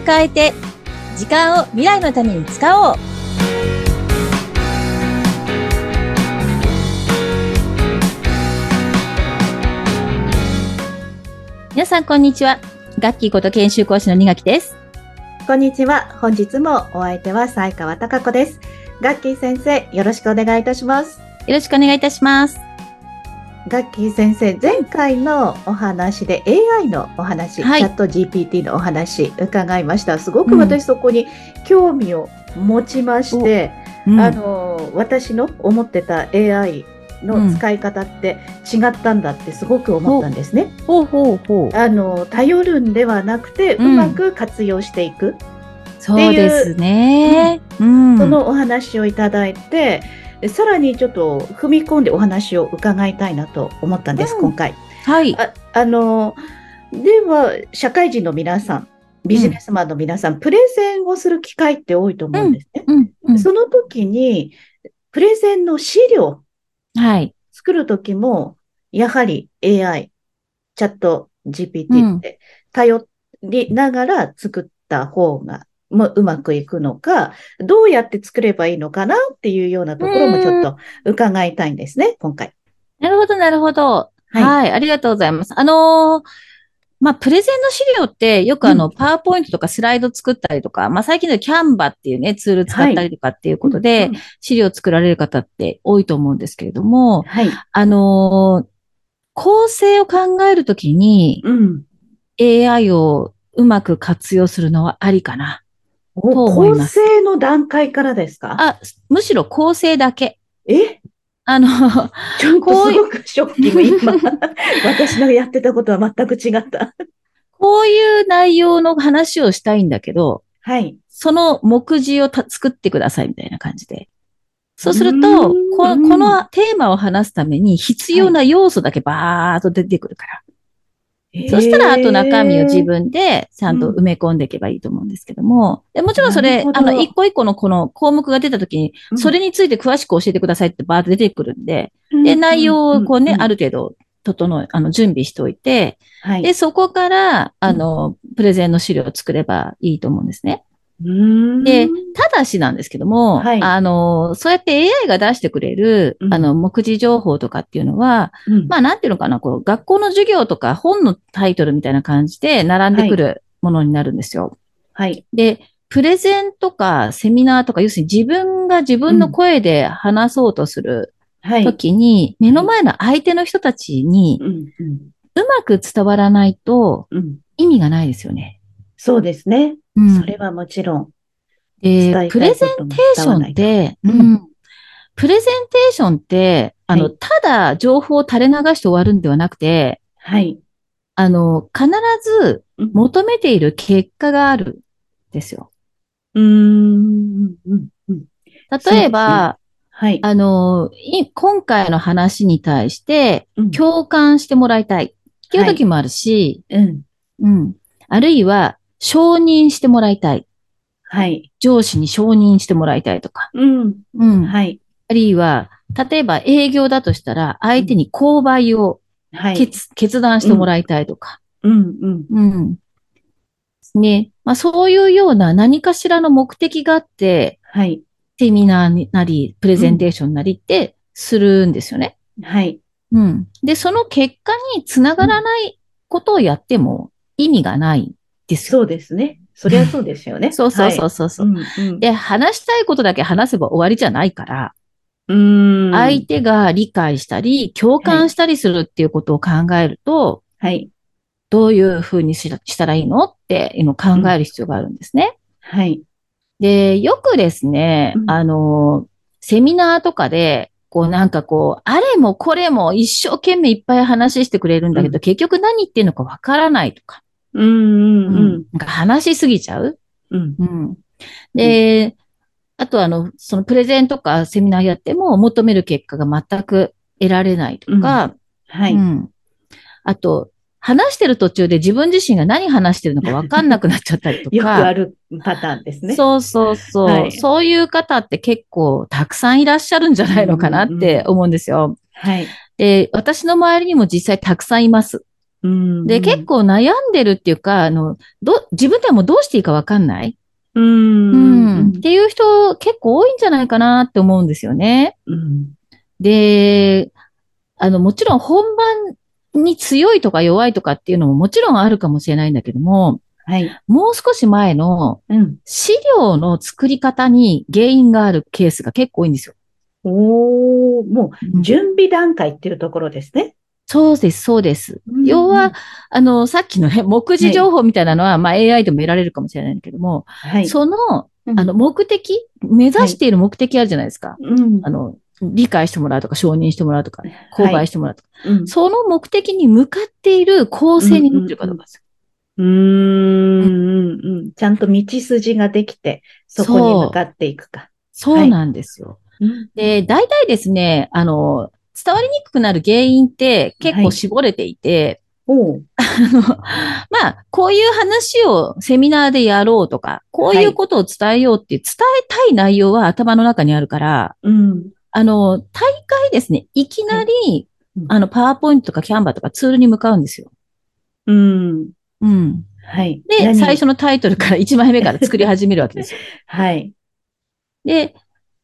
を変えて、時間を未来のために使おう。皆さん、こんにちは。ガッキーこと研修講師の二垣です。こんにちは。本日もお相手は西川貴子です。ガッキー先生、よろしくお願いいたします。よろしくお願いいたします。ガッキー先生、前回のお話で AI のお話、はいチャット GPT のお話伺いました。すごく私そこに興味を持ちまして、うんあの、私の思ってた AI の使い方って違ったんだってすごく思ったんですね。ほうほうほう。あの、頼るんではなくて、ううんまく活用していく。そうですね。うん。そのお話をいただいて、さらにちょっと踏み込んでお話を伺いたいなと思ったんです、うん今回。はい。ああの、では、社会人の皆さん、ビジネスマンの皆さん、プレゼンをする機会って多いと思うんですね。うん。うんその時に、プレゼンの資料はい。作る時も、やはり AI、チャット GPT って頼りながら作った方が、もううまくいくのか、どうやって作ればいいのかなっていうようなところもちょっと伺いたいんですね、今回。なるほど、なるほど。はいはい。ありがとうございます。あのーまあ、プレゼンの資料ってよくあの、うんパワーポイントとかスライド作ったりとか、まあ、最近のキャンバっていうね、ツール使ったりとかっていうことで、うん資料を作られる方って多いと思うんですけれども、はい。あのー構成を考えるときにうん。AI をうまく活用するのはありかな？おと思い構ます成の段階からですか？あ、むしろ構成だけ。え？あの、ちょっことすごくショッキング、今。私のやってたことは全く違った。こういう内容の話をしたいんだけど、はい。その目次をた作ってくださいみたいな感じで。そうするうと、ここのテーマを話すために必要な要素だけバーっと出てくるから。そしたら、あと中身を自分でちゃんと埋め込んでいけばいいと思うんですけども。でもちろんそれ、あの、一個一個のこの項目が出たときに、うんそれについて詳しく教えてくださいってバーっと出てくるんで、うんで、内容をこうね、ある。る程度、整え、あの、準備しておいて、はい。で、そこから、あの、プレゼンの資料を作ればいいと思うんですね。で、ただしなんですけども、はい。あの、そうやって AI が出してくれる、うん。あの、目次情報とかっていうのは、うん。まあ、なんていうのかな、こう、学校の授業とか本のタイトルみたいな感じで並んでくるものになるんですよ。はい。で、プレゼンとかセミナーとか、要するに自分が自分の声で話そうとするはい。時に、目の前の相手の人たちにうん。うん。うまく伝わらないとうん。意味がないですよね。そうですね。うんそれはもちろん。伝えプレゼンテーションって、ううんん。プレゼンテーションって、あの、はいただ情報を垂れ流して終わるんではなくて、はい。あの、必ずうん求めている結果があるんですよ。うーん。例えば、はい。あの、い今回の話に対してうん共感してもらいたいっていう時もあるし、うん。うん。あるいは、承認してもらいたい。はい。上司に承認してもらいたいとか。うん。うん。はい。あるいは、例えば営業だとしたら、相手に購買をはい。決,、決断してもらいたいとか。うんうん。うん。ね。まあそういうような何かしらの目的があって、はい。セミナーになり、プレゼンテーションなりってするんですよね。はい。うん。で、その結果につながらないことをやっても意味がないですよ。そうですね。そりゃそうですよね。そうそうそうはいそうそう、うんうんで、話したいことだけ話せば終わりじゃないから、うーん。相手が理解したり、共感したりするっていうことを考えると、はい。どういうふうにししたらいいのっていうのを考える必要があるんですね。はい。で、よくですね、うんあの、セミナーとかで、こうなんかこう、あれもこれも一生懸命いっぱい話してくれるんだけど、うん結局何言ってんのかわからないとか、うんうんうん。なんか話しすぎちゃう？うん。うん。で、あとあの、そのプレゼンとかセミナーやっても求める結果が全く得られないとか、はい。うん。あと、話してる途中で自分自身が何話してるのか分かんなくなっちゃったりと よくか。あるパターンですね。そうそうそう、はいそういう方って結構たくさんいらっしゃるんじゃないのかなって思うんですよ。はい。で、私の周りにも実際たくさんいます。うんで、結、構悩んでるっていうか、あの、ど、自分ではもうどうしていいかわかんない、う。うんん、っていう人結構多いんじゃないかなって思うんですよね。うん。で、あの、もちろん本番に強いとか弱いとかっていうのももちろんあるかもしれないんだけども、はい。もう少し前のうん。資料の作り方に原因があるケースが結構多いんですよ。おー、もうんう、準備段階っていうところですね。そうです、そうです。うん要は、、あの、さっきのね、目次情報みたいなのは、まあ AI でも得られるかもしれないけども、はい。その、うんあの、、目的、目指している目的あるじゃないですか。うん。あの、理解してもらうとか、承認してもらうとか、購買してもらうとか、うんその目的に向かっている構成になってるかどうかですよ。うーん、うん、うん。ちゃんと道筋ができて、そこに向かっていくか。そうなんですよ。うんで、大体ですね、あの、伝わりにくくなる原因って結構絞れていて、おうあの、まあ、こういう話をセミナーでやろうとか、こういうことを伝えようっていう伝えたい内容は頭の中にあるから、うん。あの、大会ですね、いきなり、うんあの、パワーポイントとかキャンバーとかツールに向かうんですよ。うん。うん。はい。で、何？最初のタイトルから 1枚目から作り始めるわけですよ。はい。で、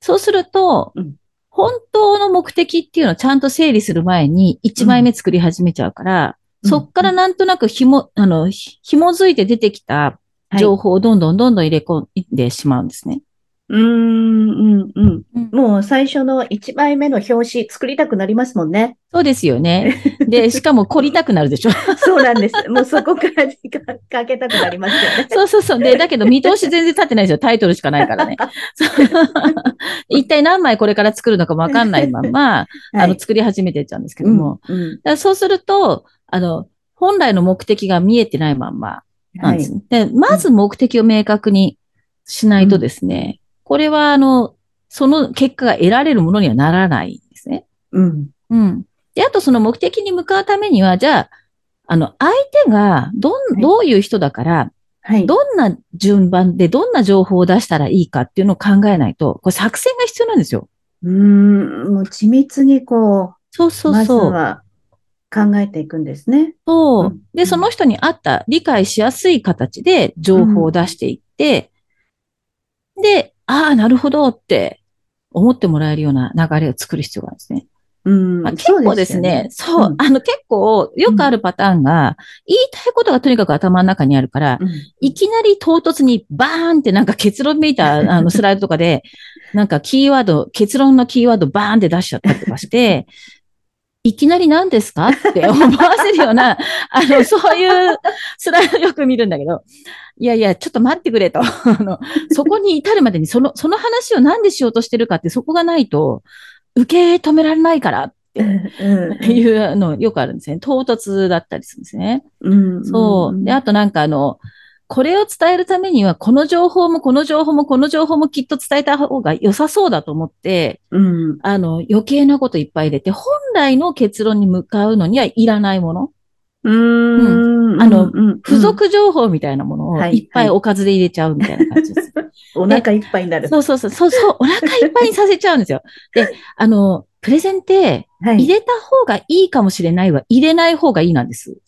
そうすると、うん本当の目的っていうのをちゃんと整理する前に1枚目作り始めちゃうから、そっからなんとなくひも、あの、ひ紐づいて出てきた情報をどんどんどんどん入れ込んでしまうんですね。うーん、うん、うん。うんもう最初の1枚目の表紙作りたくなりますもんね。そうですよね。で、しかも凝りたくなるでしょ。そうなんです。もうそこから時間かけたくなりますよね。そうそうそう。で、だけど見通し全然立ってないですよ。タイトルしかないからね。一体何枚これから作るのかもわかんないまま、あの、作り始めてっちゃうんですけども。うん、うんそうすると、あの、本来の目的が見えてないまんまなんです、ねで。まず目的を明確にしないとですね、これはあの、その結果が得られるものにはならないんですね。うん。うん。で、あとその目的に向かうためには、じゃあ、あの、相手がどはいん、どういう人だから、はい。どんな順番でどんな情報を出したらいいかっていうのを考えないと、これ作戦が必要なんですよ。うーん、もう緻密にこそうそうう、まずそう。は考えていくんですね。そうう。んで、その人に合った理解しやすい形で情報を出していって、で、ああ、なるほどって思ってもらえるような流れを作る必要があるんですね。うん。まあ、結構ですね、そう、うんあの結構よくあるパターンが、言いたいことがとにかく頭の中にあるから、うんいきなり唐突にバーンってなんか結論めいた あのスライドとかで、なんかキーワード、結論のキーワードバーンって出しちゃったりとかして、いきなり何ですかって思わせるような、あの、そういうスライドよく見るんだけど、いやいや、ちょっと待ってくれと。あの、そこに至るまでにその、その話を何でしようとしてるかってそこがないと、受け止められないからってうんいうのよくあるんですね。唐突だったりするんですね。うんそう。で、あとなんかあの、これを伝えるためには、この情報もこの情報もこの情報もきっと伝えた方が良さそうだと思って、うん。あの、余計なこといっぱい入れて、本来の結論に向かうのにはいらないもの、うん。あのうん、付属情報みたいなものをはいいっぱいおかずで入れちゃうみたいな感じです。お腹いっぱいになる。そうそうそう、そうそう、お腹いっぱいにさせちゃうんですよ。で、あの、プレゼンって、はい。入れた方がいいかもしれないは、入れない方がいいなんです。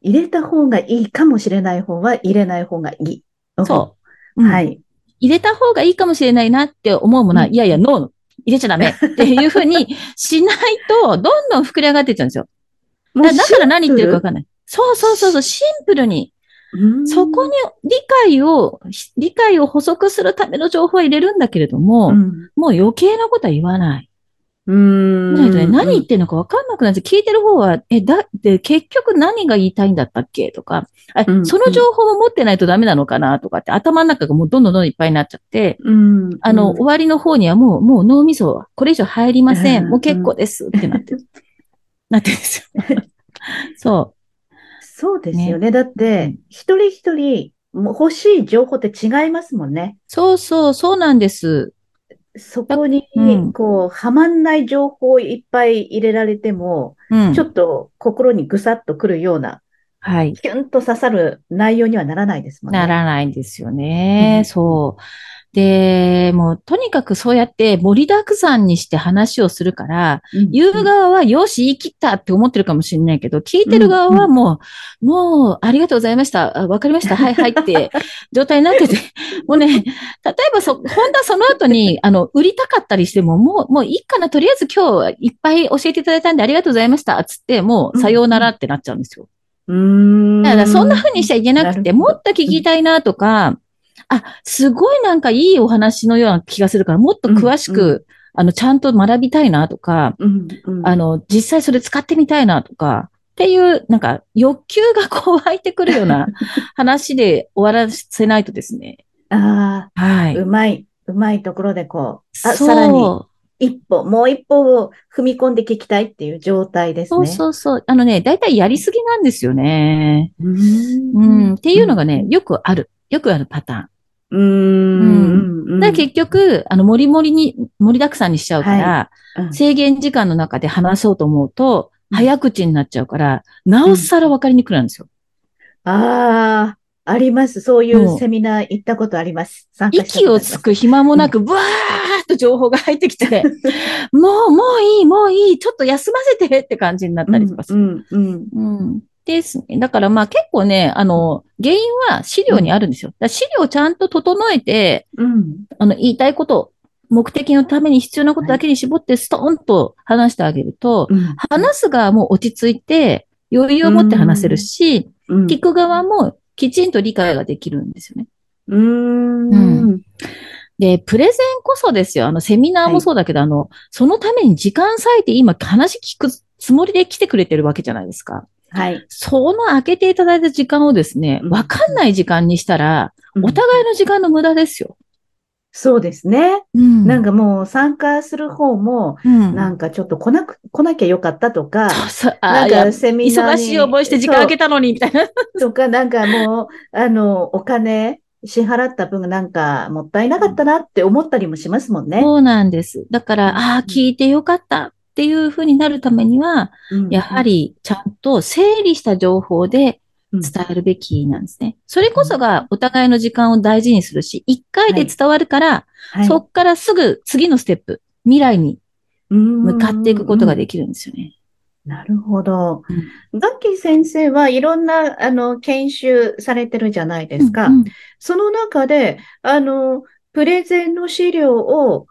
入れた方がいいかもしれない方は入れない方がいい。そう。うん。はい。入れた方がいいかもしれないなって思うものは、うんいやいや、ノー、入れちゃダメっていうふうにしないと、どんどん膨れ上がっていっちゃうんですよ。だから何言ってるかわかんない。そうそうそうそう、シンプルに。そこに理解を、理解を補足するための情報を入れるんだけれども、うん。もう余計なことは言わない。うん。ないとね、何言ってるのかわかんなくなって、聞いてる方は、え、だって結局何が言いたいんだったっけとか、あうんその情報も持ってないとダメなのかなとかって、頭の中がもうどんどんどんいっぱいになっちゃって、うん。あの、終わりの方にはもう、もう脳みそはこれ以上入りません。うんもう結構ですってなってる。なってるんですよ。そそうですよね。だって、一人一人、欲しい情報って違いますもんね。う。そうそう、そうなんです。そこにうん、こう、はまんない情報をいっぱい入れられても、うんちょ。っと心にぐさっとくるような、はい。キュンと刺さる内容にはならないですもんね。ならないんですよね。うんそう。で、もうとにかくそうやって盛りだくさんにして話をするから、うん言う側はよし言い切ったって思ってるかもしれないけど、聞いてる側はもう、もうありがとうございました。あわかりました。はいはいって 状態になってて、もうね、例えばそ、本当はその後に、あの、売りたかったりしても、もう、もういいかな。とりあえず今日いっぱい教えていただいたんでありがとうございました。つって、もうさようならってなっちゃうんですよ。うーん。だからそんな風にしちゃいけなくて、もっと聞きたいなとか、あ、すごいなんかいいお話のような気がするから、もっと詳しく、うんうあの、ちゃんと学びたいなとか、うん、うん。あの、実際それ使ってみたいなとか、っていう、なんか欲求がこう湧いてくるような 話で終わらせないとですね。ああ、はい。うまい、うまいところでこう、あ、さらに一歩、もう一歩を踏み込んで聞きたいっていう状態ですそうね。そうそう。あのね、だいたいやりすぎなんですよね。うーうん。っていうのがね、よくある。よくあるパターン。うーん。うん。だ結局、あの、盛り盛りに、盛りだくさんにしちゃうから、うん制限時間の中で話そうと思うと、うん早口になっちゃうから、なおさら分かりにくくなるんですよ。ああ、あります。そういうセミナー行ったことあります。ますをつく暇もなく、ブワーっと情報が入ってきて、もう、もういい、もういい、ちょっと休ませてって感じになったりとかする。うん、うん、うん。ですね。だからまあ結構ね、あの、原因は資料にあるんですよ。だ資料をちゃんと整えて、うん。あの、言いたいこと、目的のために必要なことだけに絞ってストーンと話してあげると、うん。話す側も落ち着いて、余裕を持って話せるし、うん。聞く側もきちんと理解ができるんですよね。うーん。うで、プレゼンこそですよ。あの、セミナーもそうだけど、あの、そのために時間割いて今話聞くつもりで来てくれてるわけじゃないですか。はい。その開けていただいた時間をですねうん、わかんない時間にしたら、お互いの時間の無駄ですよ。そうですね。うんなんかもう参加する方も、うんなんかちょっと来なく、来なきゃよかったとか、そうそうあなんかセミナーに忙しい思いして時間空けたのに、みたいな。とか、なんかもう、あの、お金支払った分なんかもったいなかったなって思ったりもしますもんね。そうなんです。だから、ああ、聞いてよかったっていうふうになるためには、うんやはりちゃんと整理した情報でうん伝えるべきなんですね。それこそがお互いの時間を大事にするし、一回で伝わるから、はいそっからすぐ次のステップ、未来に向向かっていくことができるんですよね。なるほど。ガッキー先生はいろんな、あの、研修されてるじゃないですか。うんうんその中で、あの、プレゼンの資料を、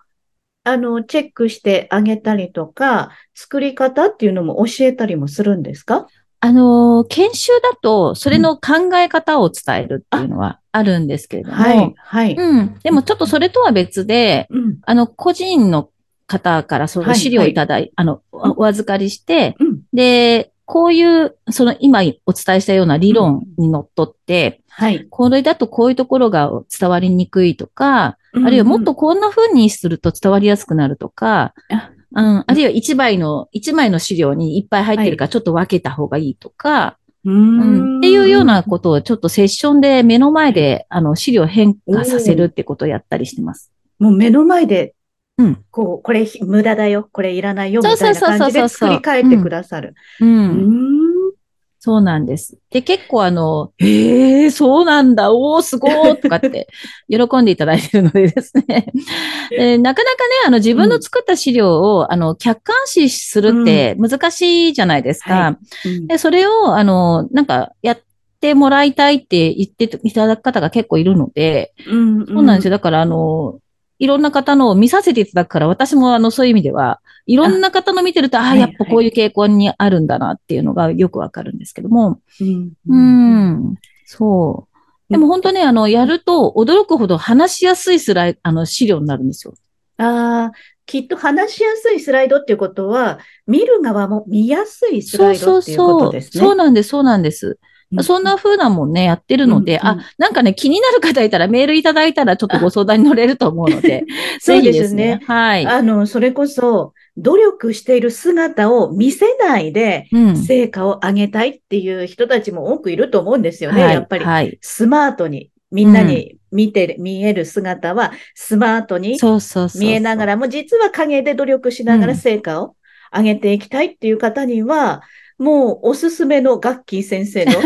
あの、チェックしてあげたりとか、作り方っていうのも教えたりもするんですか？あのー、研修だと、それの考え方を伝えるっていうのはあるんですけれども、はい、はい。うん。でもちょっとそれとは別で、うん、あの、個人の方からその資料をいただい、あの、おお預かりして、うん。で、こういう、その今お伝えしたような理論にのっとって、はい。これだとこういうところが伝わりにくいとか、あるいはもっとこんな風にすると伝わりやすくなるとか、あうん、あるいは一枚の、一枚の資料にいっぱい入ってるからちょっと分けた方がいいとか、ううんん、っていうようなことをちょっとセッションで目の前で、あの、資料変化させるってことをやったりしてます。もう目の前で、うん。こう、これひ無駄だよ、これいらないよ、みたいな感じで作り変えてくださる。う。うんん。そうなんです。で、結構あの、へえ、そうなんだ、おー、すごーとかって、喜んでいただいてるのでですね。でなかなかね、あの、自分の作った資料を、あの、客観視するって難しいじゃないですか。はうんで、それを、あの、なんか、やってもらいたいって言っていただく方が結構いるので、うんそうなんですよ。だから、あの、いろんな方のを見させていただくから、私もあの、そういう意味では、いろんな方の見てると、ああ、はいやっぱこういう傾向にあるんだなっていうのがよくわかるんですけども、うんうん、そう。でも本当ね、あの、やると驚くほど話しやすいスライあの、資料になるんですよ。ああ、きっと話しやすいスライドっていうことは、見る側も見やすいスライドっていうことですね。そうなんです、そうなんです。うんそんな風なもんね、やってるので、うんうんあ、なんかね、気になる方いたらメールいただいたらちょっとご相談に乗れると思うので、そうですね。はい。あの、それこそ、努力している姿を見せないで、うん。成果を上げたいっていう人たちも多くいると思うんですよね、はいやっぱり。はい。スマートに、みんなに見て、見える姿は、スマートにそうそうそう。見えながらも、実は陰で努力しながらうん成果を上げていきたいっていう方には、もうおすすめのガッキー先生の。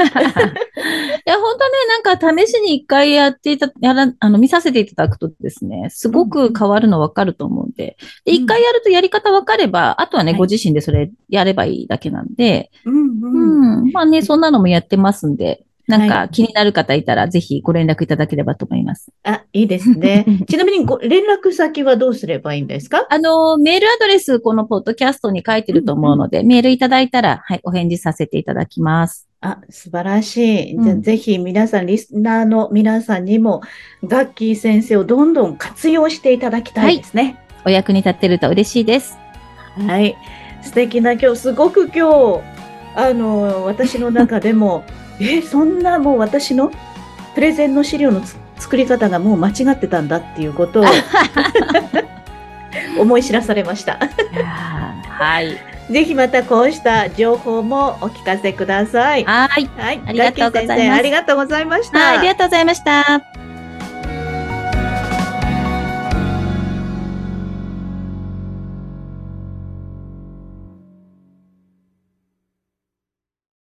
や、本当ね、なんか試しに一回やっていた、やら、あの、見させていただくとですね、すごく変わるのわかると思うんで、で、一回やるとやり方わかれば、あとはね、はいご自身でそれやればいいだけなんで、うんうん。うん。まあね、そんなのもやってますんで、なんはか気になる方いたら、ぜひご連絡いただければと思います。あ、いいですね。ちなみにご連絡先はどうすればいいんですか？あの、メールアドレス、このポッドキャストに書いてると思うので、メールいただいたら、はい、お返事させていただきます。あ、素晴らしい。じゃあうんぜひ皆さん、リスナーの皆さんにも、ガッキー先生をどんどん活用していただきたいですね。お役に立ってると嬉しいです。はい。素敵な今日、すごく今日、あの、私の中でも、え、そんなもう私の？プレゼンの資料のつ作り方がもう間違ってたんだっていうことを 思い知らされました。はい。ぜひまたこうした情報もお聞かせください。はい。はい。ありがとうございますガッキー先生ありがとうございました。はい、ありがとうございました。